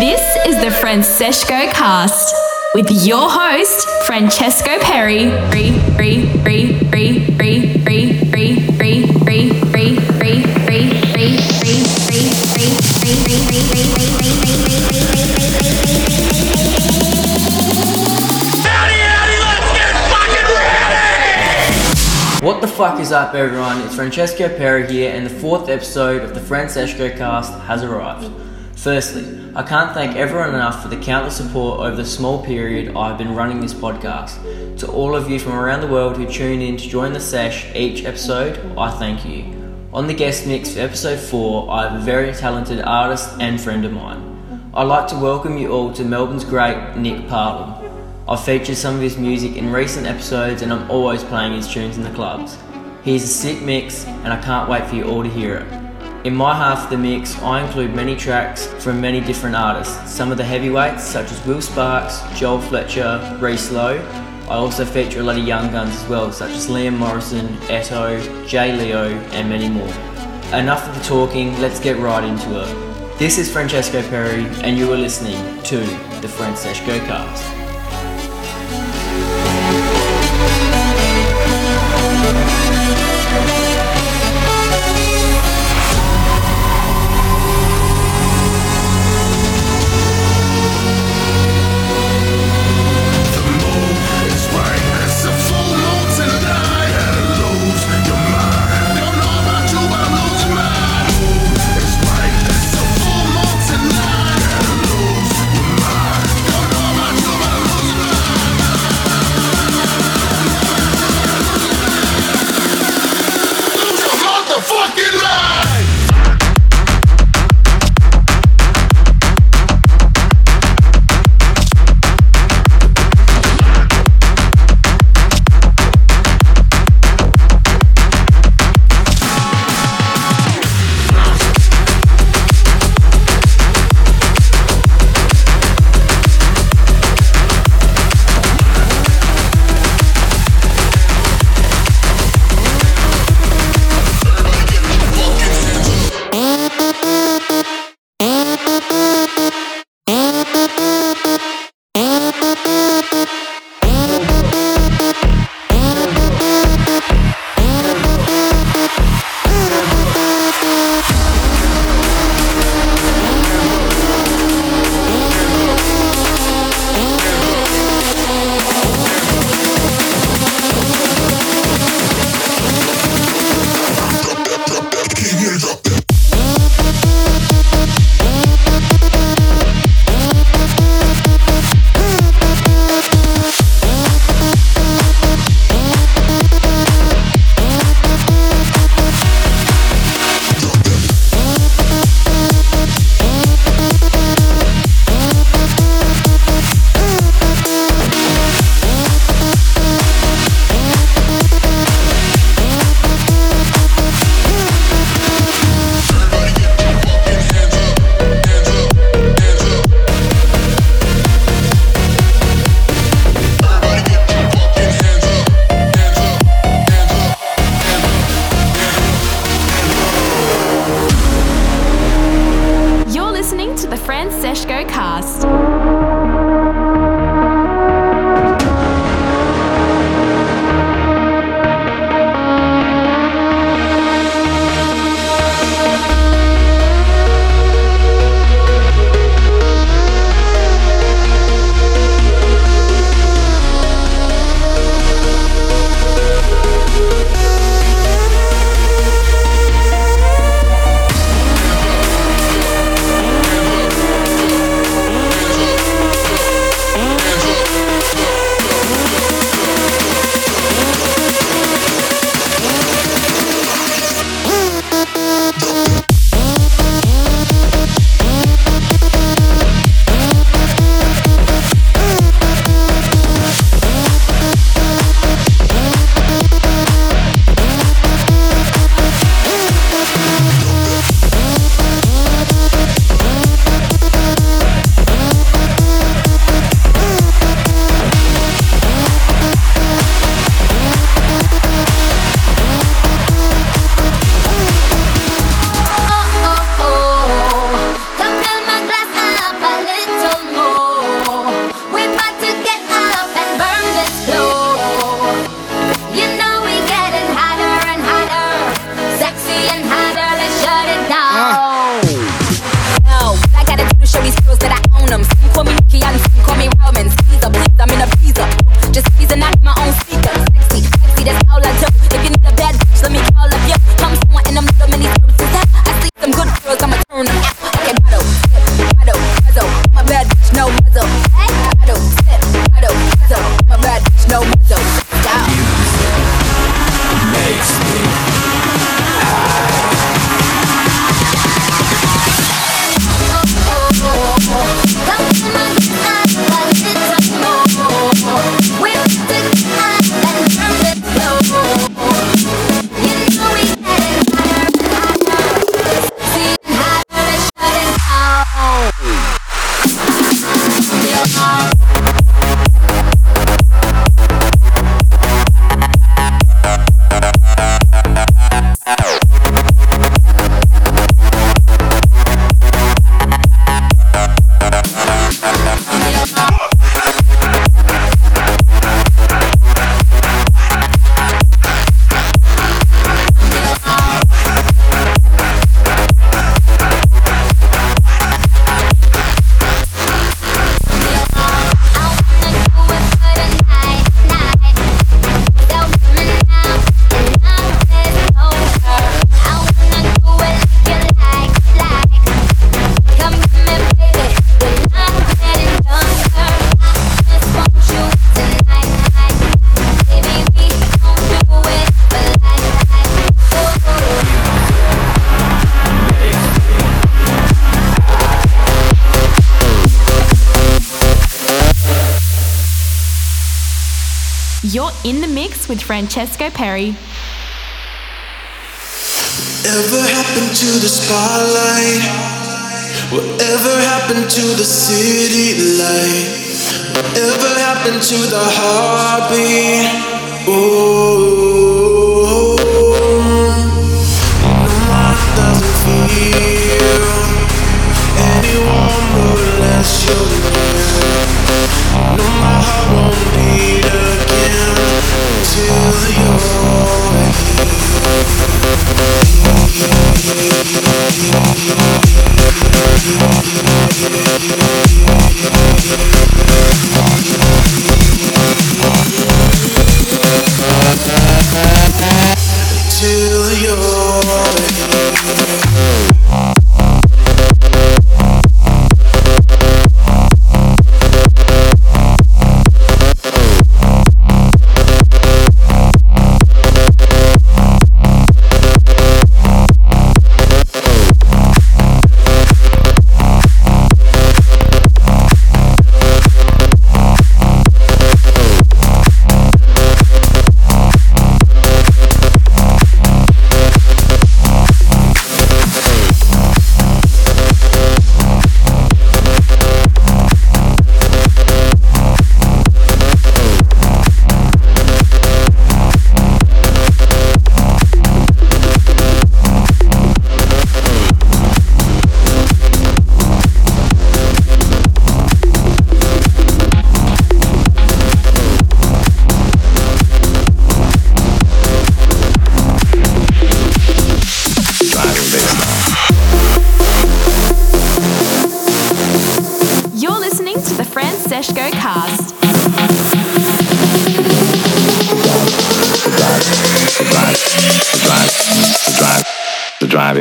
This is the Franseshco cast with your host, Francesco Perre. What the fuck is up, everyone? It's Francesco Perre here, and the fourth episode of the Franseshco cast has arrived. Firstly, I can't thank everyone enough for the countless support over the small period I've been running this podcast. To all of you from around the world who tune in to join the sesh each episode, I thank you. On the guest mix for episode 4, I have a very talented artist and friend of mine. I'd like to welcome you all to Melbourne's great Nick Palem. I've featured some of his music in recent episodes and I'm always playing his tunes in the clubs. He's a sick mix and I can't wait for you all to hear it. In my half of the mix, I include many tracks from many different artists. Some of the heavyweights, such as Will Sparks, Joel Fletcher, Reece Low. I also feature a lot of young guns as well, such as Liam Morrison, Eto, Jay Leo, and many more. Enough of the talking, let's get right into it. This is Francesco Perre, and you are listening to the Franseshco Cast. Francesco Perre. Whatever happened to the spotlight? Whatever happened to the city light? Whatever happened to the heartbeat? Oh, no, heart doesn't feel. Till you're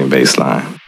driving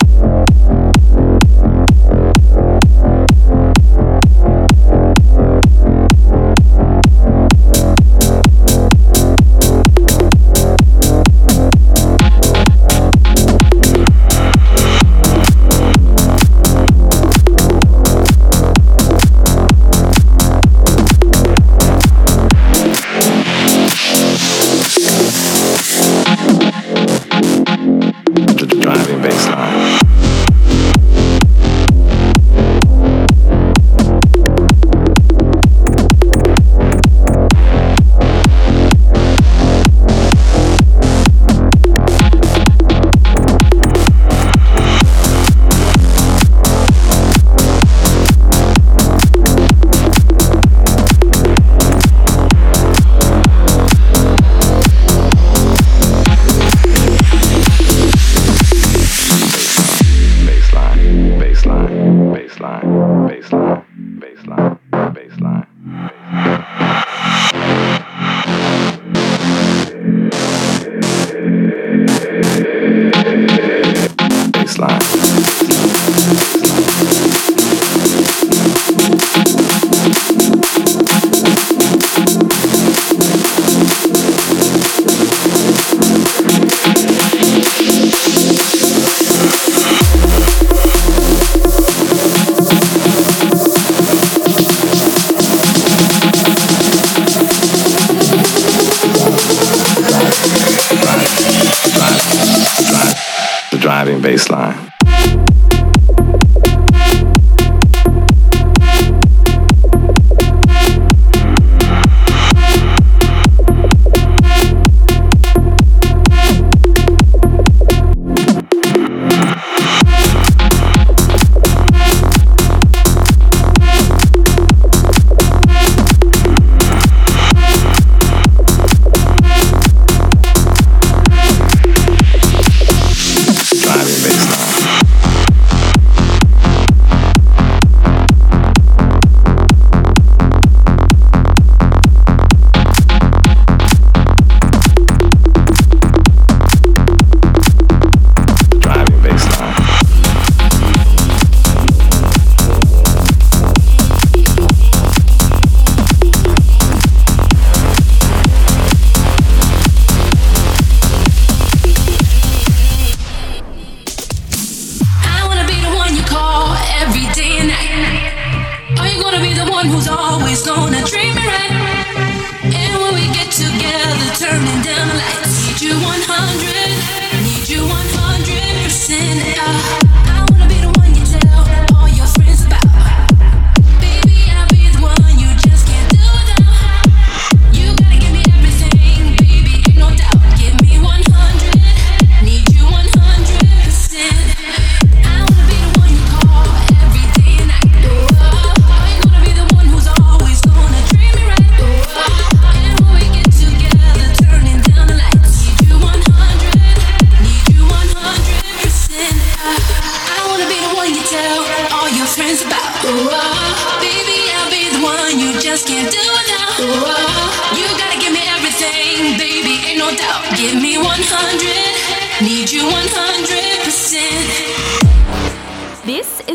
one who's always gonna treat me right.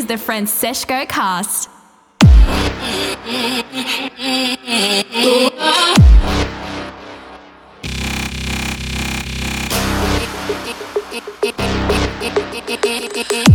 The Franseshco cast.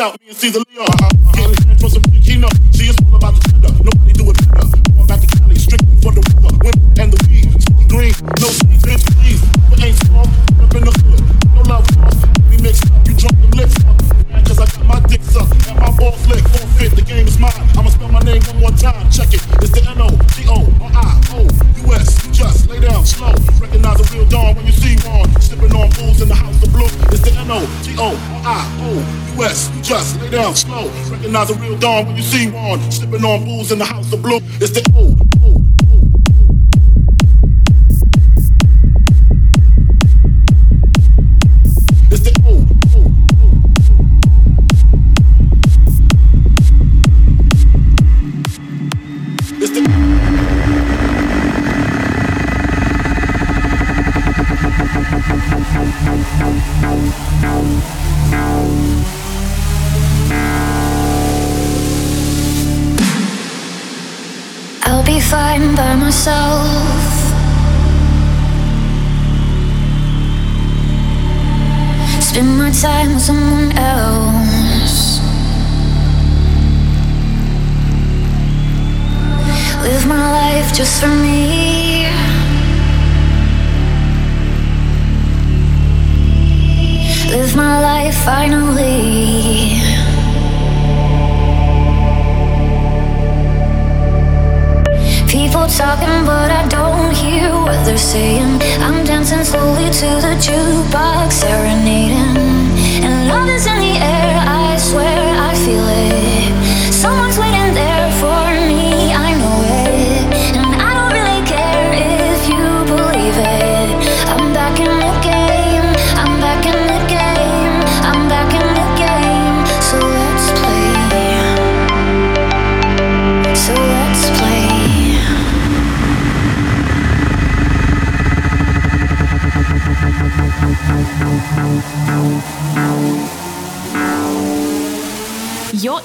out, me and Caesar Leon. recognize a real dawn when you see one. Slipping on booze in the house of blue. It's the old. someone else. Live my life just for me. Live my life finally. People talking, but I don't hear what they're saying. I'm dancing slowly to the jukebox, serenading. And love is in the air, I swear I feel it. Someone's waiting there.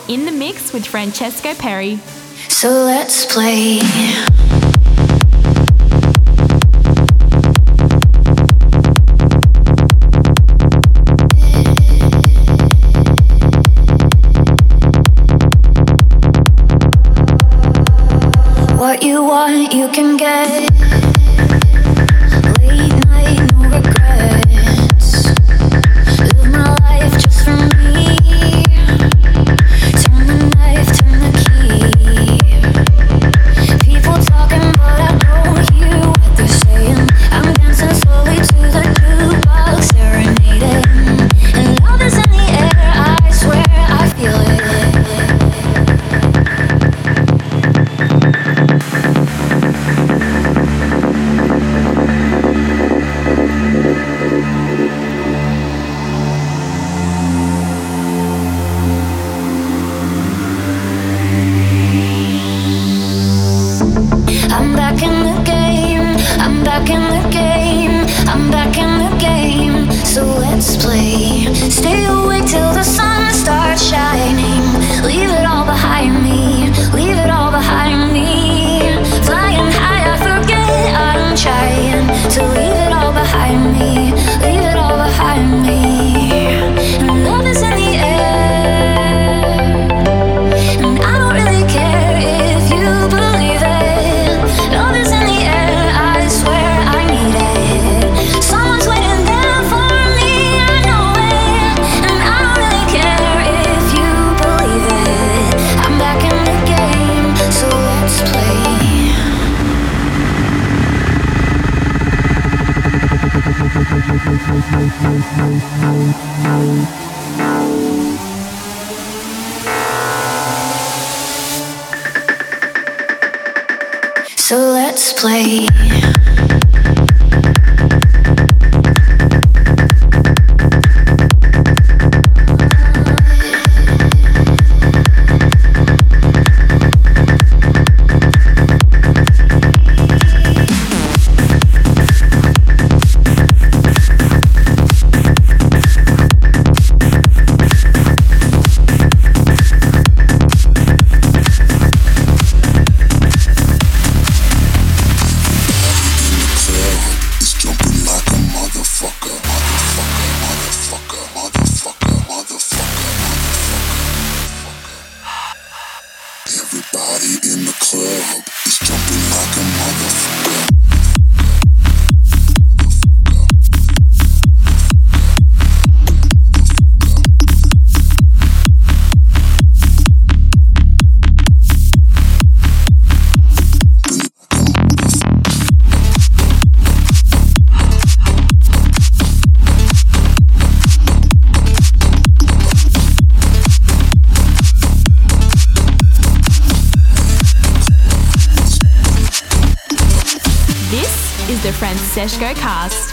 In the mix with Francesco Perre. So let's play. What you want, you can get. So let's play. Franseshco cast.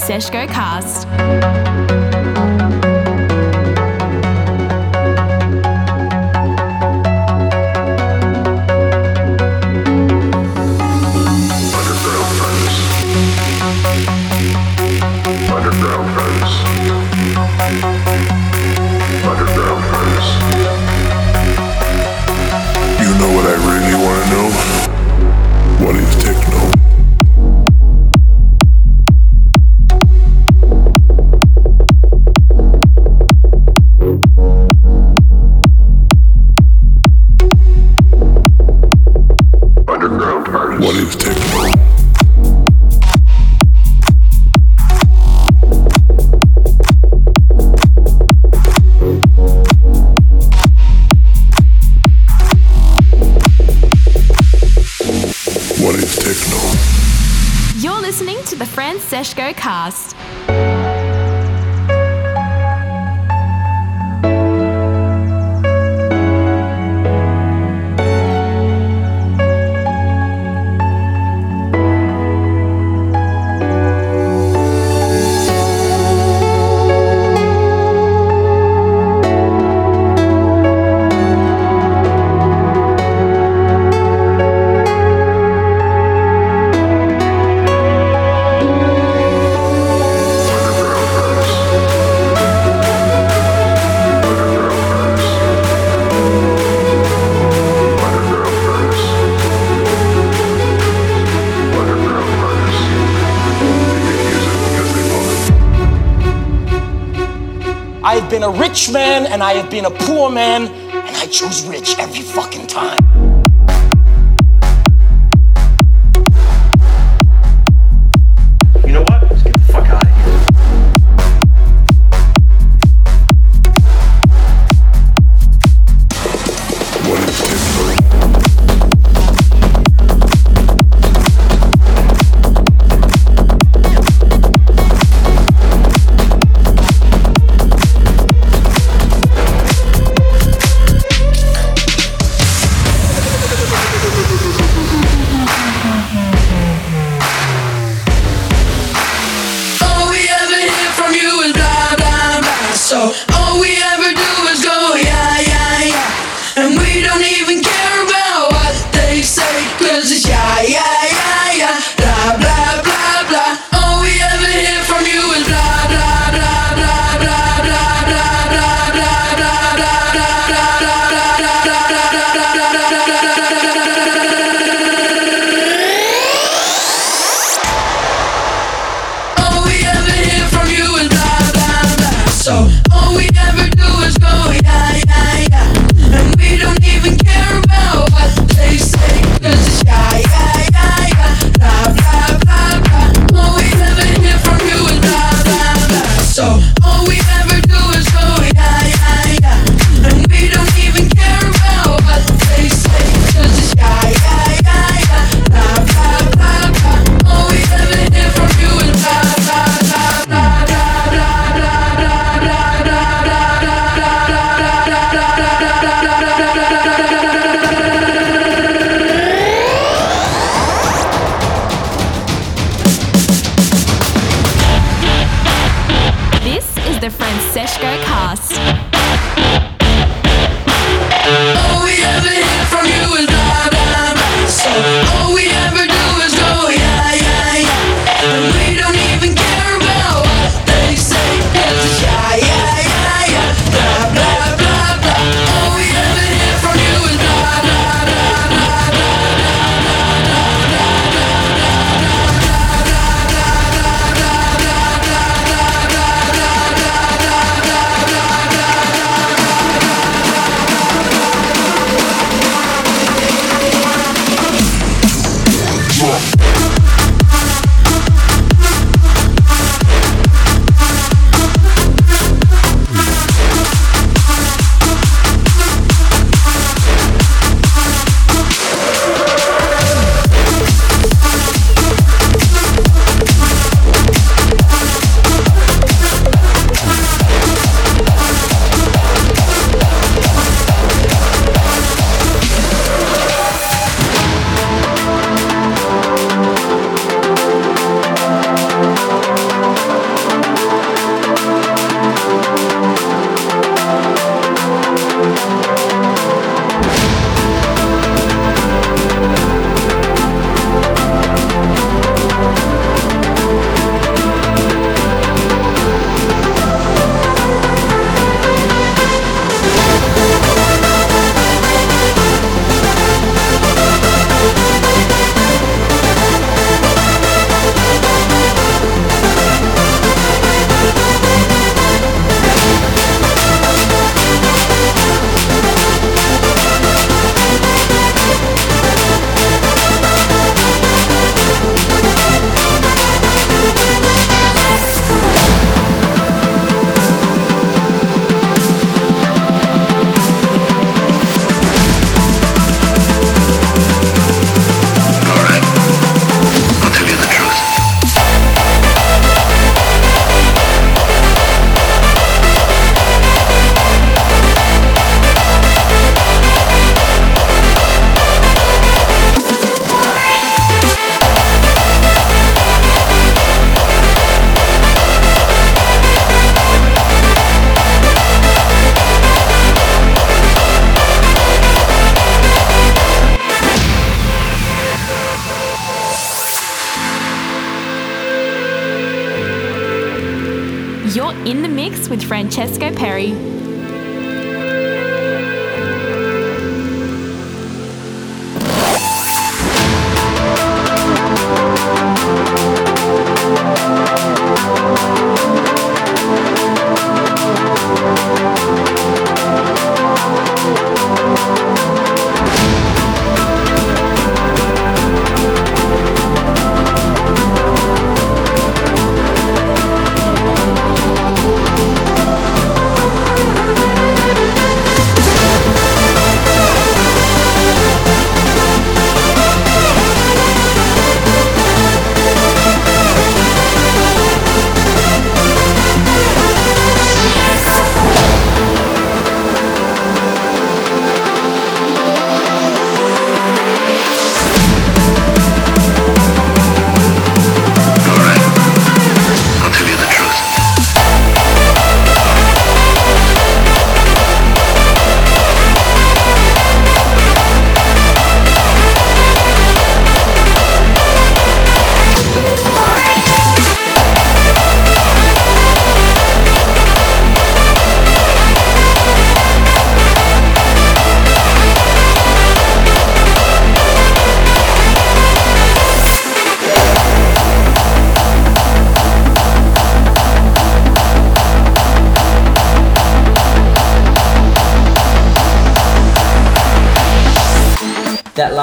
Seshko Cars. Cars. a rich man and I have been a poor man, and I chose rich every fucking time.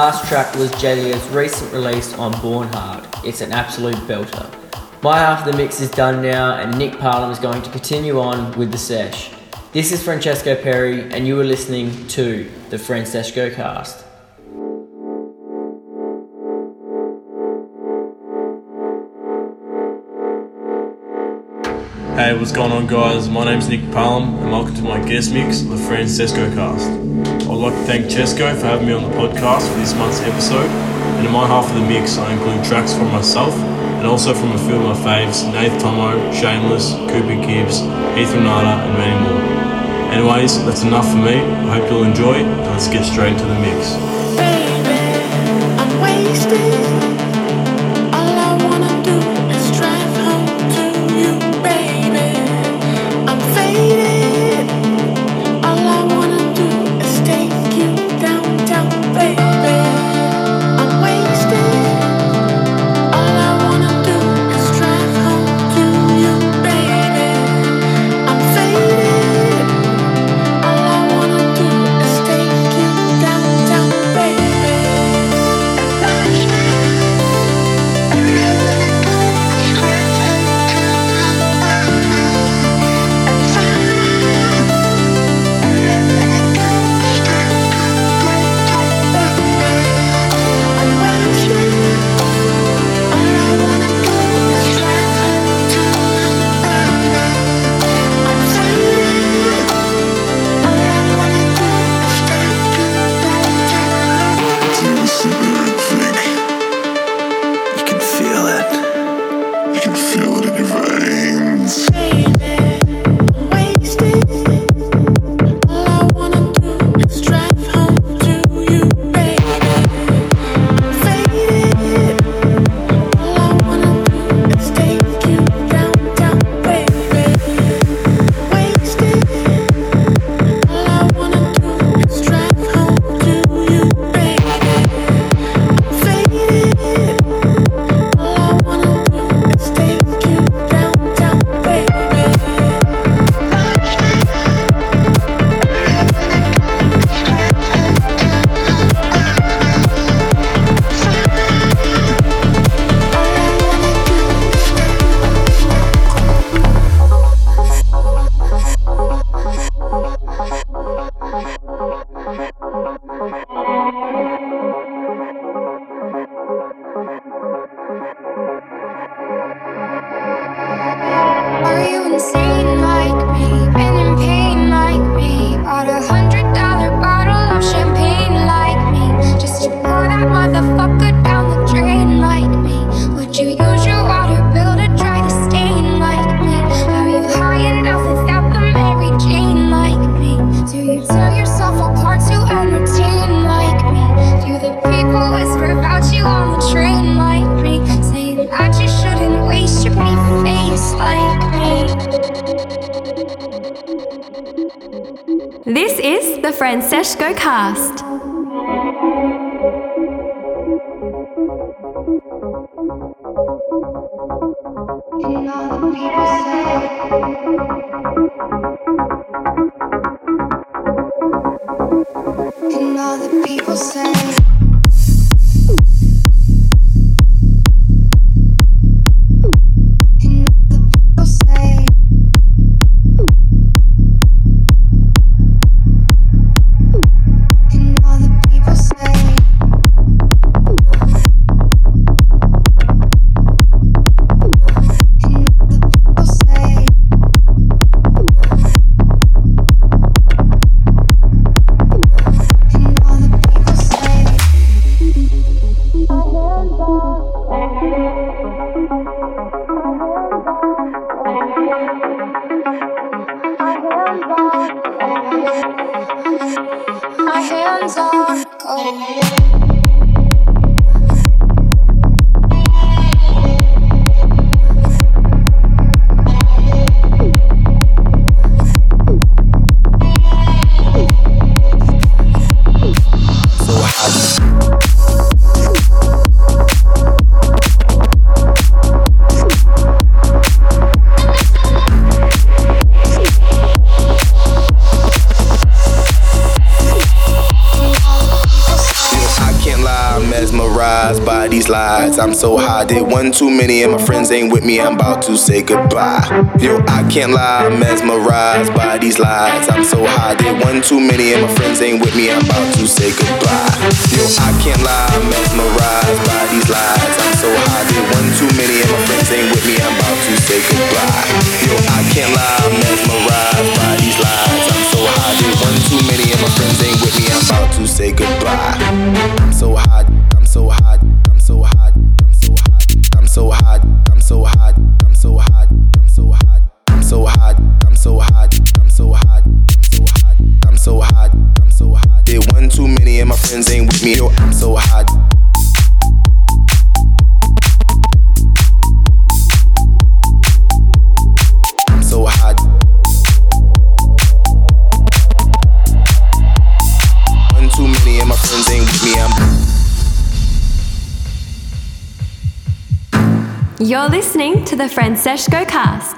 Last track was Jalia's recent release on Born Hard. It's an absolute belter. My half of the mix is done now, and Nick Palem is going to continue on with the sesh. This is Francesco Perre, and you are listening to the Franseshco Cast. Hey, what's going on, guys? My name's Nick Palem, and welcome to my guest mix of the Franseshco Cast. I'd like to thank Cesco for having me on the podcast for this month's episode. And in my half of the mix, I include tracks from myself and also from a few of my faves Nath Tomo, Shameless, Cooper Gibbs, Heath Renata, and many more. Anyways, that's enough for me. I hope you'll enjoy, and let's get straight into the mix. Ain't with me. I'm about to say goodbye. Yo, I can't lie, I'm mesmerized by these lies. I'm so high, did one too many, and my friends ain't with me. I'm about to say goodbye. Yo, I can't lie, I'm mesmerized by these lies. I'm so high, did one too many, and my friends ain't with me. I'm about to say goodbye. Yo, I can't lie, I'm mesmerized by these lies. I'm so high, did one too many, and my friends ain't with me. I'm about to say goodbye. I'm so hot, Franseshco cast.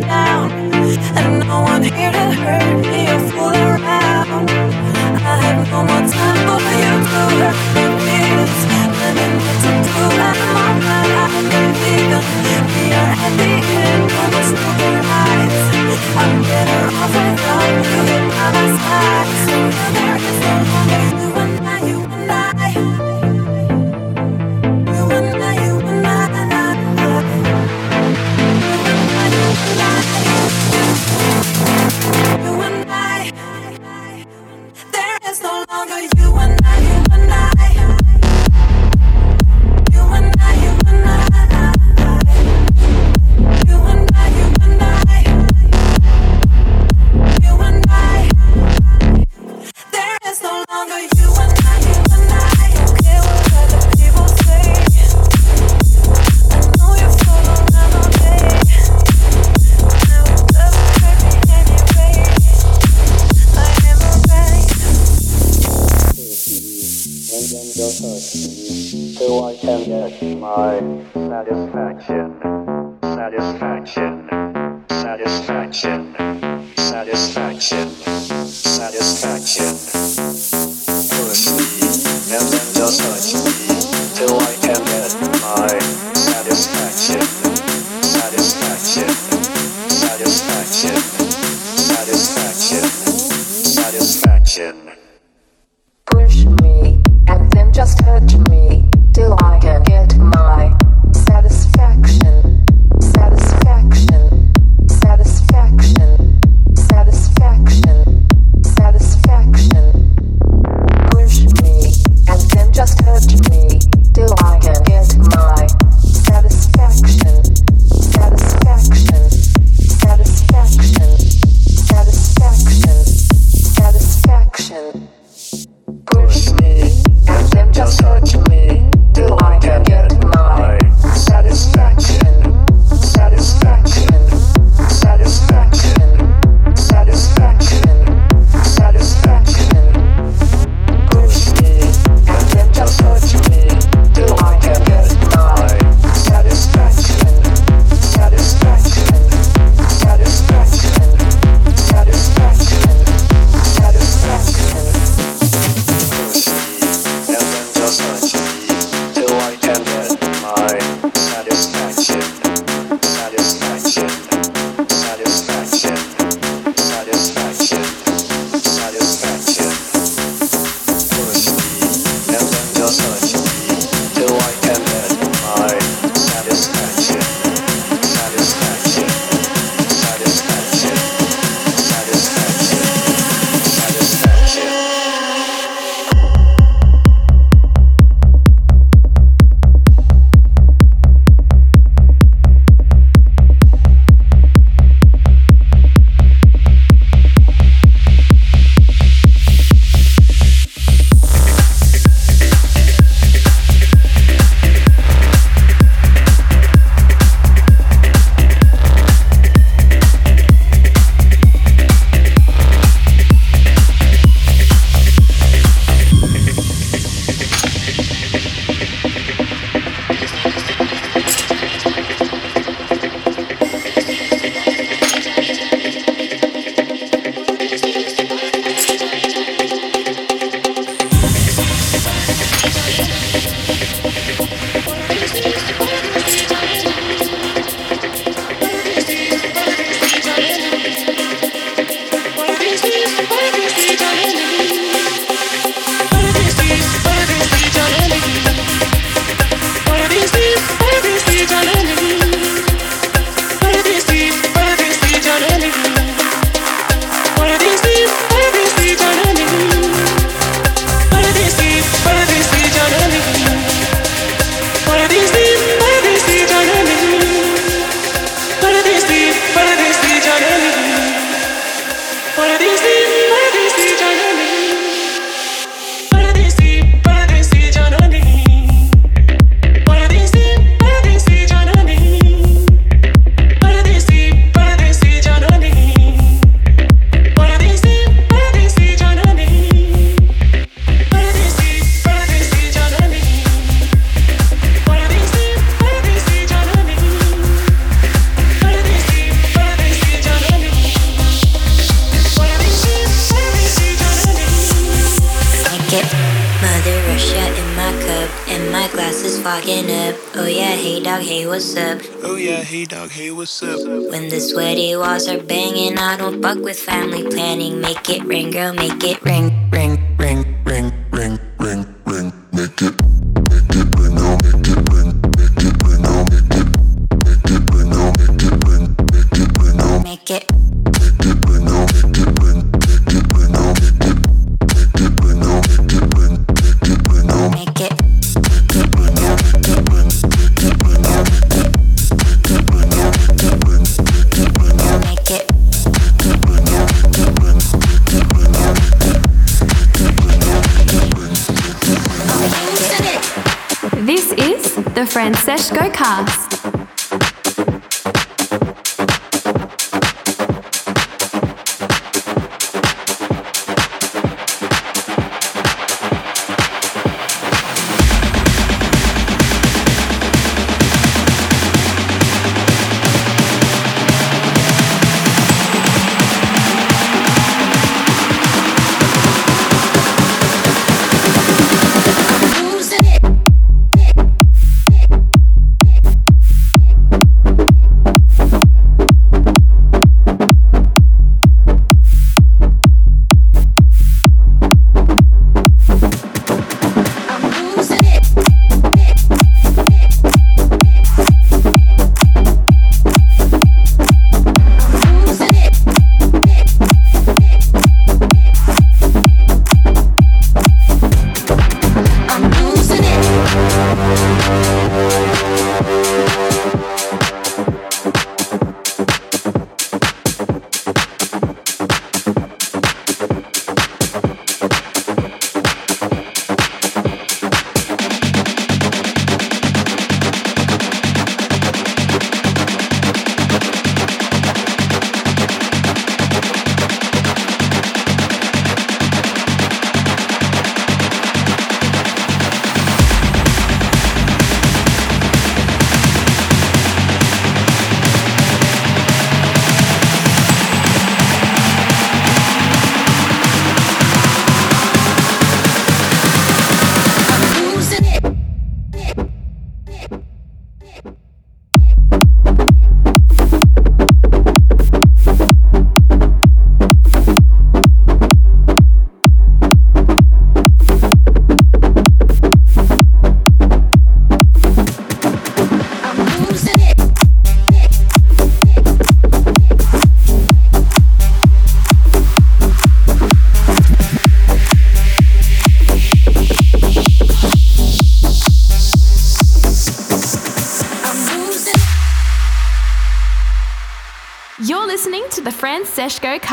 down. And no one here to hurt me or fool around. I have no more time for you to hurt me, please. Let me know to do. I'm alright, I'm illegal. We are at the end of this broken life. I'm better off without you by my side. Hey dog, hey what's up? When the sweaty walls are banging, I don't fuck with family planning. Make it ring, girl, make it ring, ring,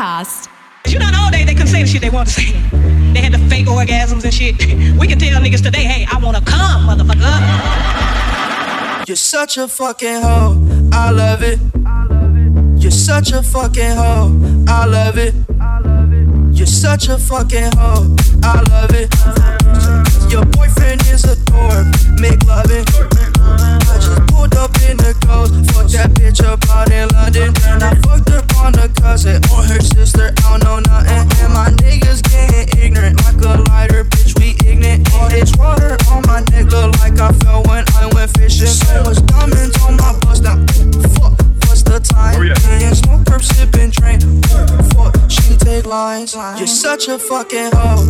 Franseshco Cast. You know, all day they couldn't say the shit they want to say. They had the fake orgasms and shit. We can tell niggas today, hey, I wanna come, motherfucker. You're such a fucking hoe. I love it. You're such a fucking hoe. I love it. You're such a fucking hoe. I love it. Your boyfriend is a dork. Make loving. I just pulled up in the ghost. Fuck that bitch up out in London. And I fucked up on a cousin or her sister. I don't know nothing. And my niggas getting ignorant. Like a lighter, bitch, we ignorant. All this water on my neck look like I fell when I went fishing. So much diamonds on my bust now. Fuck, what's the time? Oh, yeah. And smoke, perp, sipping, train. Fuck, she take lines. You're such a fucking hoe.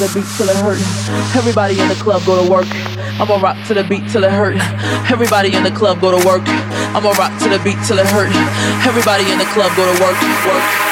the beat till it hurt. Everybody in the club go to work. I'ma rock to the beat till it hurt. Everybody in the club go to work. I'ma rock to the beat till it hurt. Everybody in the club go to work. Work.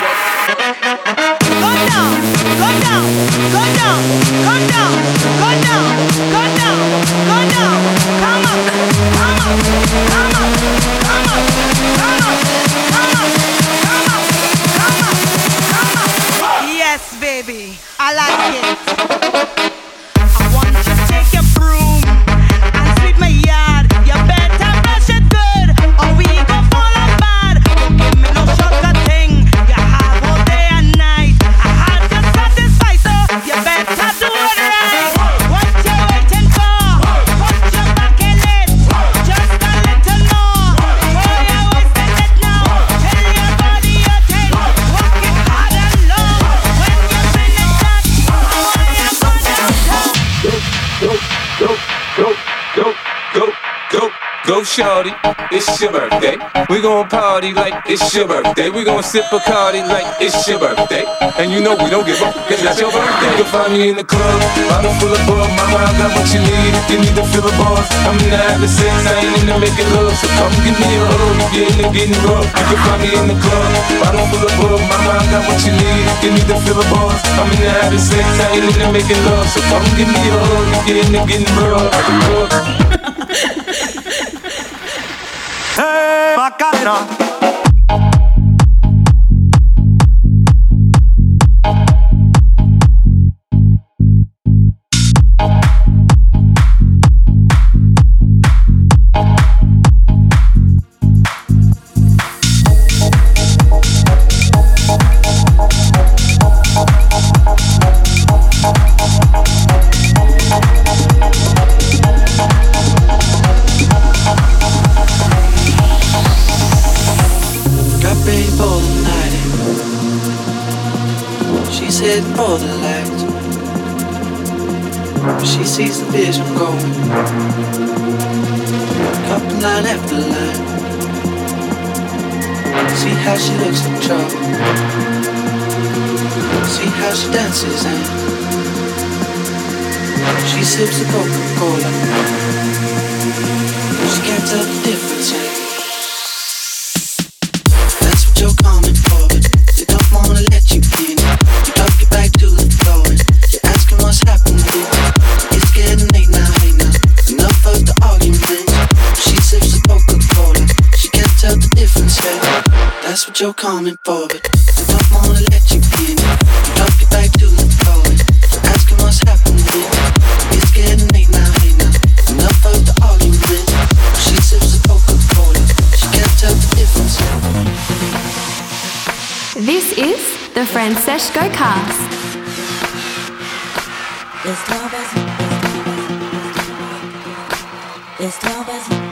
Shorty. It's your birthday. We gon' party like it's your birthday. We gon' sip Bacardi like it's your birthday. And you know we don't give up, cause that's your birthday. You can find me in the club, bottle full of bug. Mama, I got what you need if you need to fill a bar. I'm in the having sex, I ain't in the making love. So come give me a hug if you're in the getting rough. You can find me in the club, bottle full of bug. Mama, I got what you need if you need to fill a bar. I'm in the having sex, I ain't in the making love. So come give me a hug if you're in the getting rough. Macarena. Vision going. Couple line after line. See how she looks in trouble. See how she dances and she sips a Coca-Cola. She can't tell the difference. Eh? That's what you're coming for, but they don't wanna let you in. You drop your back to the floor you're asking what's happening. It's getting late now, hey now. Enough of the argument. She sips the Coca-Cola. She can't tell the difference. This is the Franseshco cast. It's 12 as It's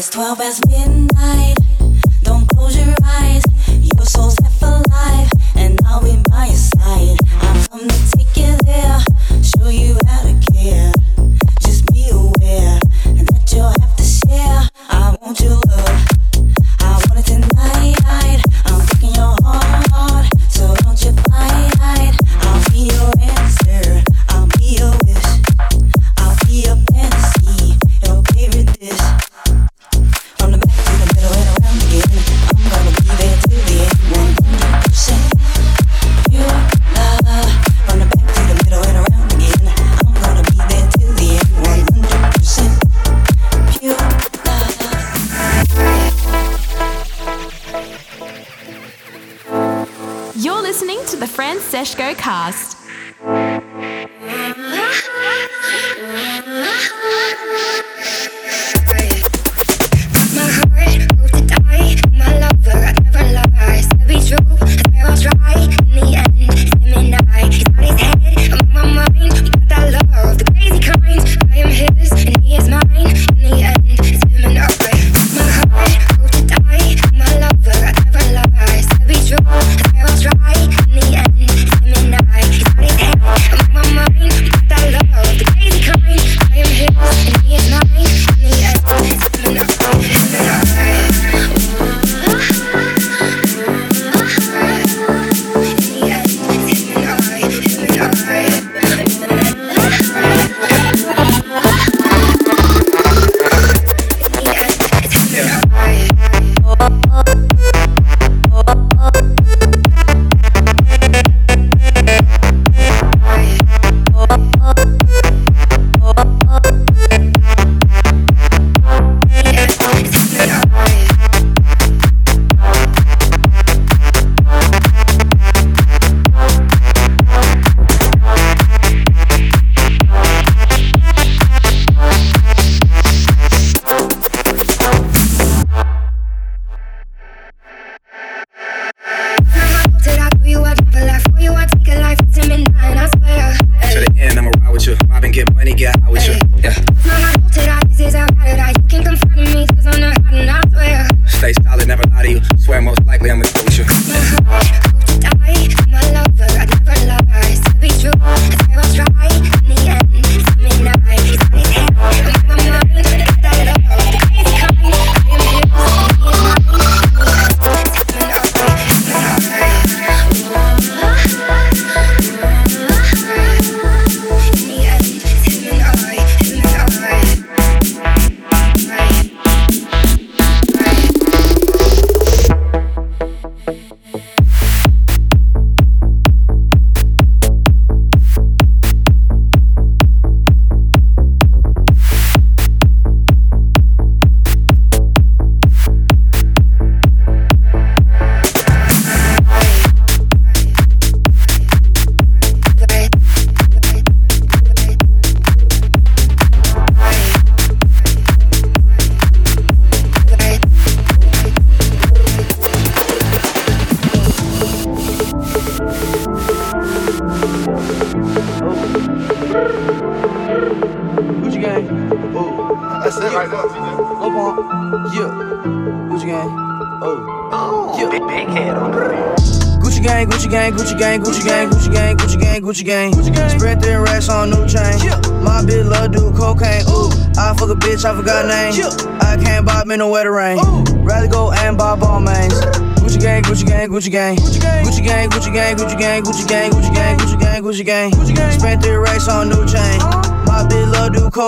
It's 12 as midnight. Don't close your eyes. Francesco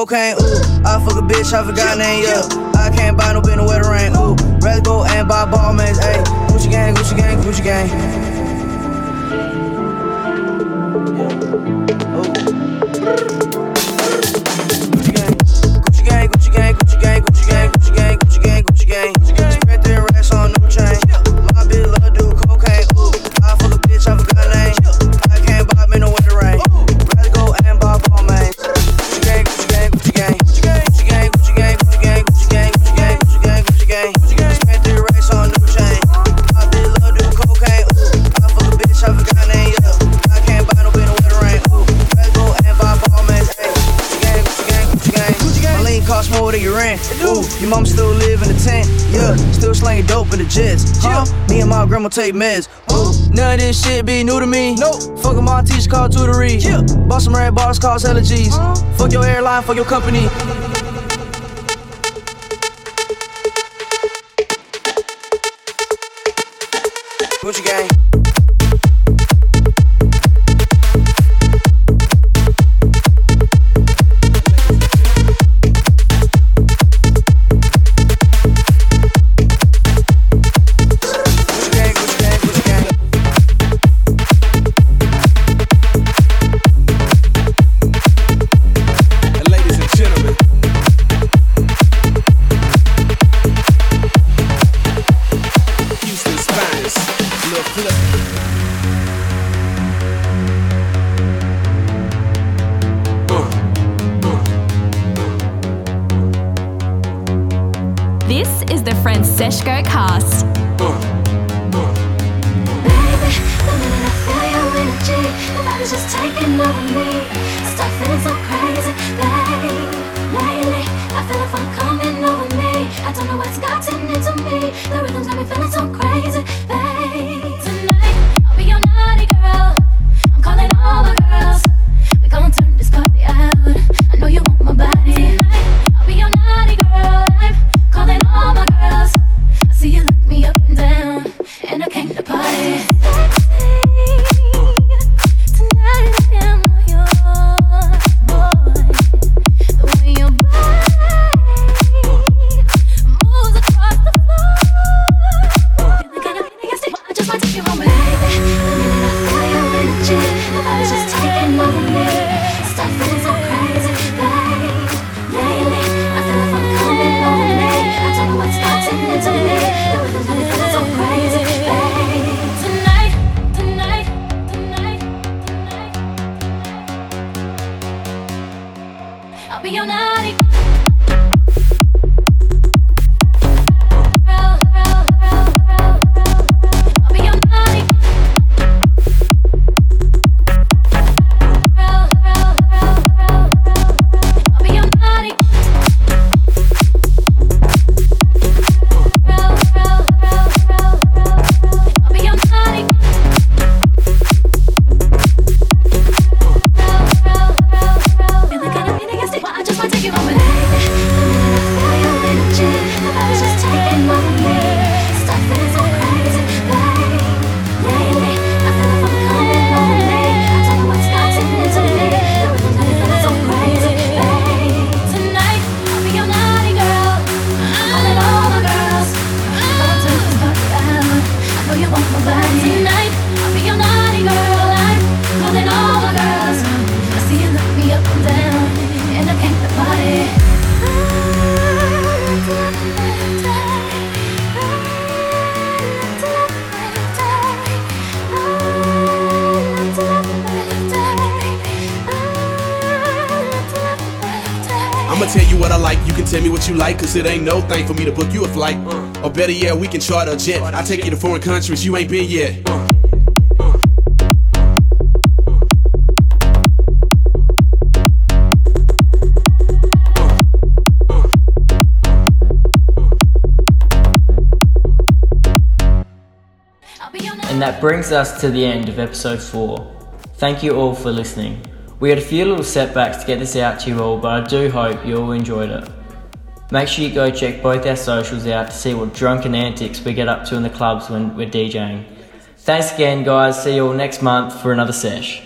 cocaine. take meds. None of this shit be new to me. Nope. Fuck my teacher called tutory. Yeah. Bought some red bars, cause allergies. Uh-huh. Fuck your airline, fuck your company. Cause it ain't no thing for me to book you a flight. Uh. Or better yet, we can charter a jet. I take you to foreign countries you ain't been yet. Uh. Uh. and that brings us to the end of episode 4. Thank you all for listening. We had a few little setbacks to get this out to you all, but I do hope you all enjoyed it. Make sure you go check both our socials out to see what drunken antics we get up to in the clubs when we're DJing. Thanks again, guys. See you all next month for another sesh.